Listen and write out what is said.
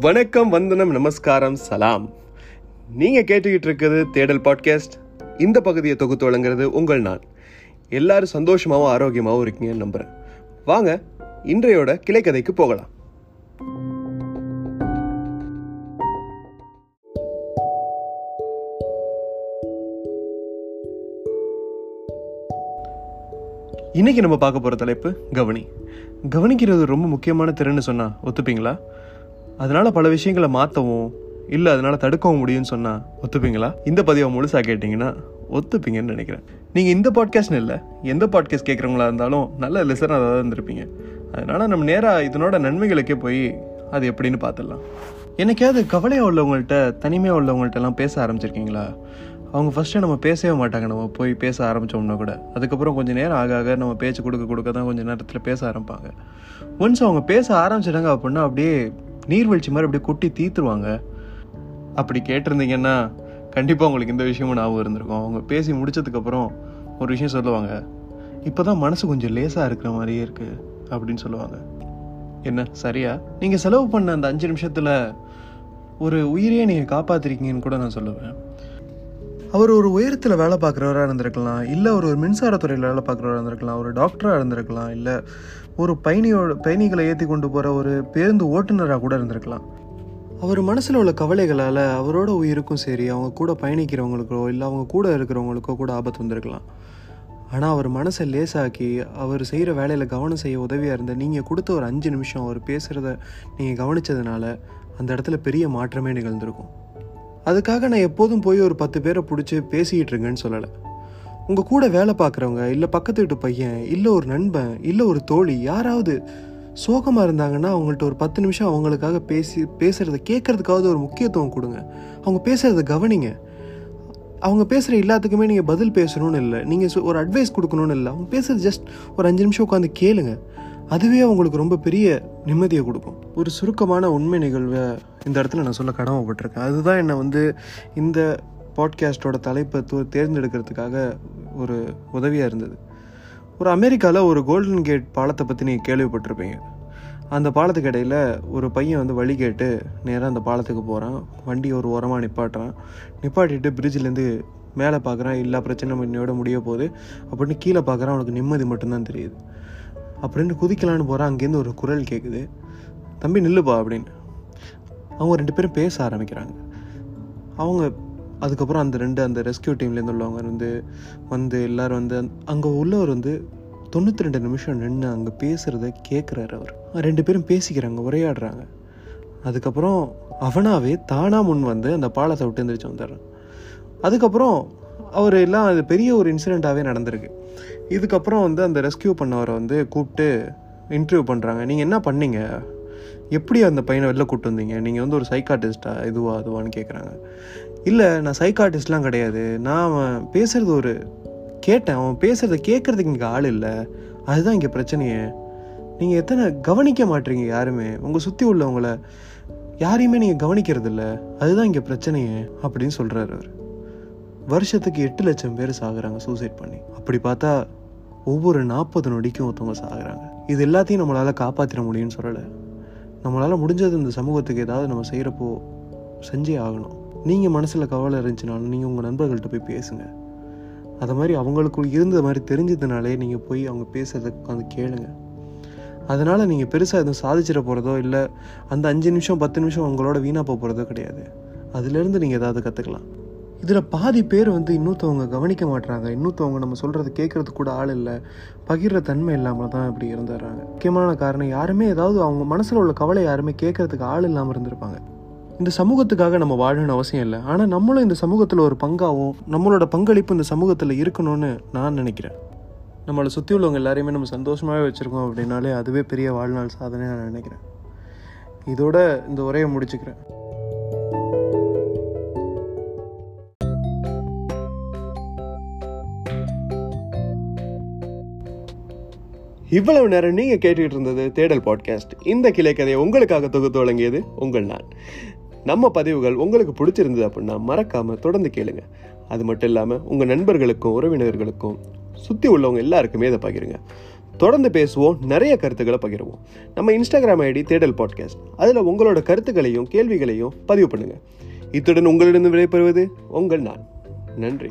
வணக்கம் வந்தனம் நமஸ்காரம் சலாம். நீங்க கேட்டுக்கிட்டு இருக்கிறது தேடல் பாட்காஸ்ட். இந்த பகுதியை தொகுத்து வழங்குறது உங்கள் நான். எல்லாரும் சந்தோஷமாவும் ஆரோக்கியமாகவும் இருக்கீங்கன்னு நம்புறேன். வாங்க இன்றையோட கிளைக்கதைக்கு போகலாம். இன்னைக்கு நம்ம பார்க்க போற தலைப்பு கவனி. கவனிக்கிறது ரொம்ப முக்கியமான திறன்னு சொன்னா ஒத்துப்பீங்களா? அதனால பல விஷயங்களை மாற்றவும் இல்லை அதனால தடுக்கவும் முடியும்னு சொன்னால் ஒத்துப்பீங்களா? இந்த பதிவை முழுசாக கேட்டிங்கன்னா ஒத்துப்பீங்கன்னு நினைக்கிறேன். நீங்கள் இந்த பாட்காஸ்ட்னு இல்லை எந்த பாட்காஸ்ட் கேட்குறவங்களா இருந்தாலும் நல்ல லிசனாக தான் இருந்திருப்பீங்க. அதனால நம்ம நேராக இதனோட நன்மைகளுக்கே போய் அது எப்படின்னு பார்த்துடலாம். எனக்காவது கவலையாக உள்ளவங்கள்ட்ட தனிமையாக உள்ளவங்கள்ட்ட எல்லாம் பேச ஆரம்பிச்சிருக்கீங்களா? அவங்க ஃபஸ்ட்டு நம்ம பேசவே மாட்டாங்க. நம்ம போய் பேச ஆரம்பித்தோம்னா கூட. அதுக்கப்புறம் கொஞ்சம் நேரம் ஆக ஆக நம்ம பேச்சு கொடுக்க கொடுக்க தான் கொஞ்சம் நேரத்தில் பேச ஆரம்பிப்பாங்க. ஒன்ஸ் அவங்க பேச ஆரம்பிச்சிட்டாங்க அப்படின்னா அப்படியே நீர்வீழ்ச்சி மாதிரி அப்படியே கொட்டி தீத்துருவாங்க. அப்படி கேட்டிருந்தீங்கன்னா கண்டிப்பாக உங்களுக்கு இந்த விஷயமும் ஞாபகம் இருந்திருக்கும். அவங்க பேசி முடிச்சதுக்கப்புறம் ஒரு விஷயம் சொல்லுவாங்க. இப்போ தான் மனசு கொஞ்சம் லேசாக இருக்கிற மாதிரியே இருக்குது அப்படின்னு சொல்லுவாங்க. என்ன சரியா? நீங்கள் செலவு பண்ண அந்த அஞ்சு நிமிஷத்தில் ஒரு உயிரையே நீங்கள் காப்பாற்றிருக்கீங்கன்னு கூட நான் சொல்லுவேன். அவர் ஒரு உயரத்தில் வேலை பார்க்குறவராக இருந்திருக்கலாம் இல்லை அவர் ஒரு மின்சாரத்துறையில் வேலை பார்க்குறவராக இருந்திருக்கலாம் ஒரு டாக்டராக இருந்திருக்கலாம் இல்லை ஒரு பயணியோட பயணிகளை ஏற்றி கொண்டு போகிற ஒரு பேருந்து ஓட்டுநராக கூட இருந்திருக்கலாம். அவர் மனசில் உள்ள கவலைகளால் அவரோட உயிருக்கும் சரி அவங்க கூட பயணிக்கிறவங்களுக்கோ இல்லை அவங்க கூட இருக்கிறவங்களுக்கோ கூட ஆபத்து வந்திருக்கலாம். ஆனால் அவர் மனசை லேசாக்கி அவர் செய்கிற வேலையில் கவனம் செய்ய உதவியாக இருந்த நீங்கள் கொடுத்த ஒரு அஞ்சு நிமிஷம் அவர் பேசுகிறத நீங்கள் கவனித்ததுனால அந்த இடத்துல பெரிய மாற்றமே நிகழ்ந்திருக்கும். அதுக்காக நான் எப்போதும் போய் ஒரு பத்து பேரை பிடிச்சி பேசிக்கிட்டு இருங்கன்னு சொல்லலை. உங்கள் கூட வேலை பார்க்குறவங்க இல்லை பக்கத்து வீட்டு பையன் இல்லை ஒரு நண்பன் இல்லை ஒரு தோழி யாராவது சோகமாக இருந்தாங்கன்னா அவங்கள்ட்ட ஒரு பத்து நிமிஷம் அவங்களுக்காக பேசி பேசுகிறத கேட்குறதுக்காவது ஒரு முக்கியத்துவம் கொடுங்க. அவங்க பேசுகிறத கவனிங்க. அவங்க பேசுகிற எல்லாத்துக்குமே நீங்கள் பதில் பேசணும்னு இல்லை. நீங்கள் ஒரு அட்வைஸ் கொடுக்கணும்னு இல்லை. அவங்க பேசுகிறது ஜஸ்ட் ஒரு அஞ்சு நிமிஷம் உட்காந்து கேளுங்க. அதுவே அவங்களுக்கு ரொம்ப பெரிய நிம்மதியை கொடுக்கும். ஒரு சுருக்கமான உண்மை நிகழ்வை இந்த இடத்துல நான் சொல்ல கடமைப்பட்டிருக்கேன். அதுதான் என்னை வந்து இந்த பாட்காஸ்டோட தலைப்பை தேர்ந்தெடுக்கிறதுக்காக ஒரு உதவியாக இருந்தது. ஒரு அமெரிக்காவில் ஒரு கோல்டன் கேட் பாலத்தை பற்றி நீங்கள் கேள்விப்பட்டிருப்பீங்க. அந்த பாலத்துக்கு இடையில் ஒரு பையன் வந்து வழி கேட்டு நேராக அந்த பாலத்துக்கு போகிறான் வண்டி ஒரு உரமாக நிப்பாட்டுறான். நிப்பாட்டிட்டு பிரிட்ஜிலேருந்து மேலே பார்க்குறான் எல்லா பிரச்சனை இன்னையோட முடிய போகுது. அப்படின்னு கீழே பார்க்குறான் அவனுக்கு நிம்மதி மட்டும்தான் தெரியுது. அப்படின்னு குதிக்கலான்னு போகிறான் அங்கேருந்து ஒரு குரல் கேட்குது தம்பி நில்லுப்பா அப்படின்னு. அவங்க ரெண்டு பேரும் பேச ஆரம்பிக்கிறாங்க. அவங்க அதுக்கப்புறம் அந்த ரெண்டு அந்த ரெஸ்கியூ டீம்லேருந்து உள்ளவங்க வந்து வந்து எல்லோரும் வந்து அங்கே உள்ளவர் வந்து தொண்ணூற்றி ரெண்டு நிமிஷம் நின்று அங்கே பேசுகிறத கேட்குறாரு அவர். ரெண்டு பேரும் பேசிக்கிறாங்க உரையாடுறாங்க. அதுக்கப்புறம் அவனாவே தானாக முன் வந்து அந்த பாலத்தை விட்டு எந்திரிச்சு வந்துடுறான். அதுக்கப்புறம் அவர் எல்லாம் அது பெரிய ஒரு இன்சிடெண்ட்டாகவே நடந்திருக்கு. இதுக்கப்புறம் வந்து அந்த ரெஸ்கியூ பண்ணவரை வந்து கூப்பிட்டு இன்டர்வியூ பண்ணுறாங்க நீங்கள் என்ன பண்ணீங்க? எப்படி அந்த பையனை வெளில கூப்பிட்டு வந்தீங்க? நீங்கள் வந்து ஒரு சைக்காட்டிஸ்டா இதுவா அதுவான்னு கேட்குறாங்க இல்லை நான் சைக்காட்டிஸ்ட்லாம் கிடையாது. நான் அவன் பேசுகிறது ஒரு கேட்டேன். அவன் பேசுகிறத கேட்குறதுக்கு இங்கே ஆள் இல்லை. அதுதான் இங்கே பிரச்சனையே. நீங்கள் எத்தனை கவனிக்க மாட்டீங்க யாருமே? உங்கள் சுற்றி உள்ளவங்கள யாரையுமே நீங்கள் கவனிக்கிறது இல்லை அதுதான் இங்கே பிரச்சனையே அப்படின்னு சொல்கிறாரு அவர். வருஷத்துக்கு எட்டு லட்சம் பேர் சாகுறாங்க சூசைட் பண்ணி. அப்படி பார்த்தா ஒவ்வொரு நாற்பது நொடிக்கும் ஒருத்தவங்க சாகுறாங்க. இது எல்லாத்தையும் நம்மளால் காப்பாற்றிட முடியும்னு சொல்லலை. நம்மளால் முடிஞ்சது இந்த சமூகத்துக்கு ஏதாவது நம்ம செய்கிறப்போ செஞ்சே ஆகணும். நீங்கள் மனசில் கவலை இருந்துச்சுனாலும் நீங்கள் உங்கள் நண்பர்கள்ட்ட போய் பேசுங்க. அது மாதிரி அவங்களுக்குள் இருந்த மாதிரி தெரிஞ்சதுனாலே நீங்கள் போய் அவங்க பேசுகிறத உட்காந்து கேளுங்க. அதனால் நீங்கள் பெருசாக எதுவும் சாதிச்சிட போகிறதோ இல்லை அந்த அஞ்சு நிமிஷம் பத்து நிமிஷம் உங்களோட வீணாக போக போகிறதோ கிடையாது. அதுலேருந்து நீங்கள் ஏதாவது கற்றுக்கலாம் இதில் பாதி பேர் வந்து இன்னொருத்தவங்க கவனிக்க மாட்டுறாங்க இன்னொருத்தவங்க நம்ம சொல்கிறத கேட்குறது கூட ஆள் இல்லை. பகிர்ற தன்மை இல்லாமல் தான் இப்படி இருந்துடுறாங்க முக்கியமான காரணம் யாருமே ஏதாவது அவங்க மனசில் உள்ள கவலை யாருமே கேட்கறதுக்கு ஆள் இல்லாமல் இருந்திருப்பாங்க. இந்த சமூகத்துக்காக நம்ம வாழணும்னு அவசியம் இல்லை. ஆனால் நம்மளும் இந்த சமூகத்தில் ஒரு பங்காகவும் நம்மளோட பங்களிப்பு இந்த சமூகத்தில் இருக்கணும்னு நான் நினைக்கிறேன். நம்மளை சுற்றி உள்ளவங்க எல்லாரையுமே நம்ம சந்தோஷமாகவே வச்சுருக்கோம் அப்படின்னாலே அதுவே பெரிய வாழ்நாள் சாதனை நான் நினைக்கிறேன். இதோட இந்த உரையை முடிச்சுக்கிறேன். இவ்வளவு நேரம் நீங்கள் கேட்டுக்கிட்டு இருந்தது தேடல் பாட்காஸ்ட் இந்த கிளைக்கதையை உங்களுக்காக தொகுத்து வழங்கியது உங்கள் நான். நம்ம பதிவுகள் உங்களுக்கு பிடிச்சிருந்தது அப்படின்னா மறக்காமல் தொடர்ந்து கேளுங்க. அது மட்டும் இல்லாமல் உங்கள் நண்பர்களுக்கும் உறவினர்களுக்கும் சுற்றி உள்ளவங்க எல்லாருக்குமே இதை பகிருங்க. தொடர்ந்து பேசுவோம் நிறைய கருத்துக்களை பகிர்வோம். நம்ம இன்ஸ்டாகிராம் ஐடி தேடல் பாட்காஸ்ட் அதில் உங்களோட கருத்துக்களையும் கேள்விகளையும் பதிவு பண்ணுங்கள் இத்துடன் உங்களிடம் விடைபெறுவது உங்கள் நான். நன்றி.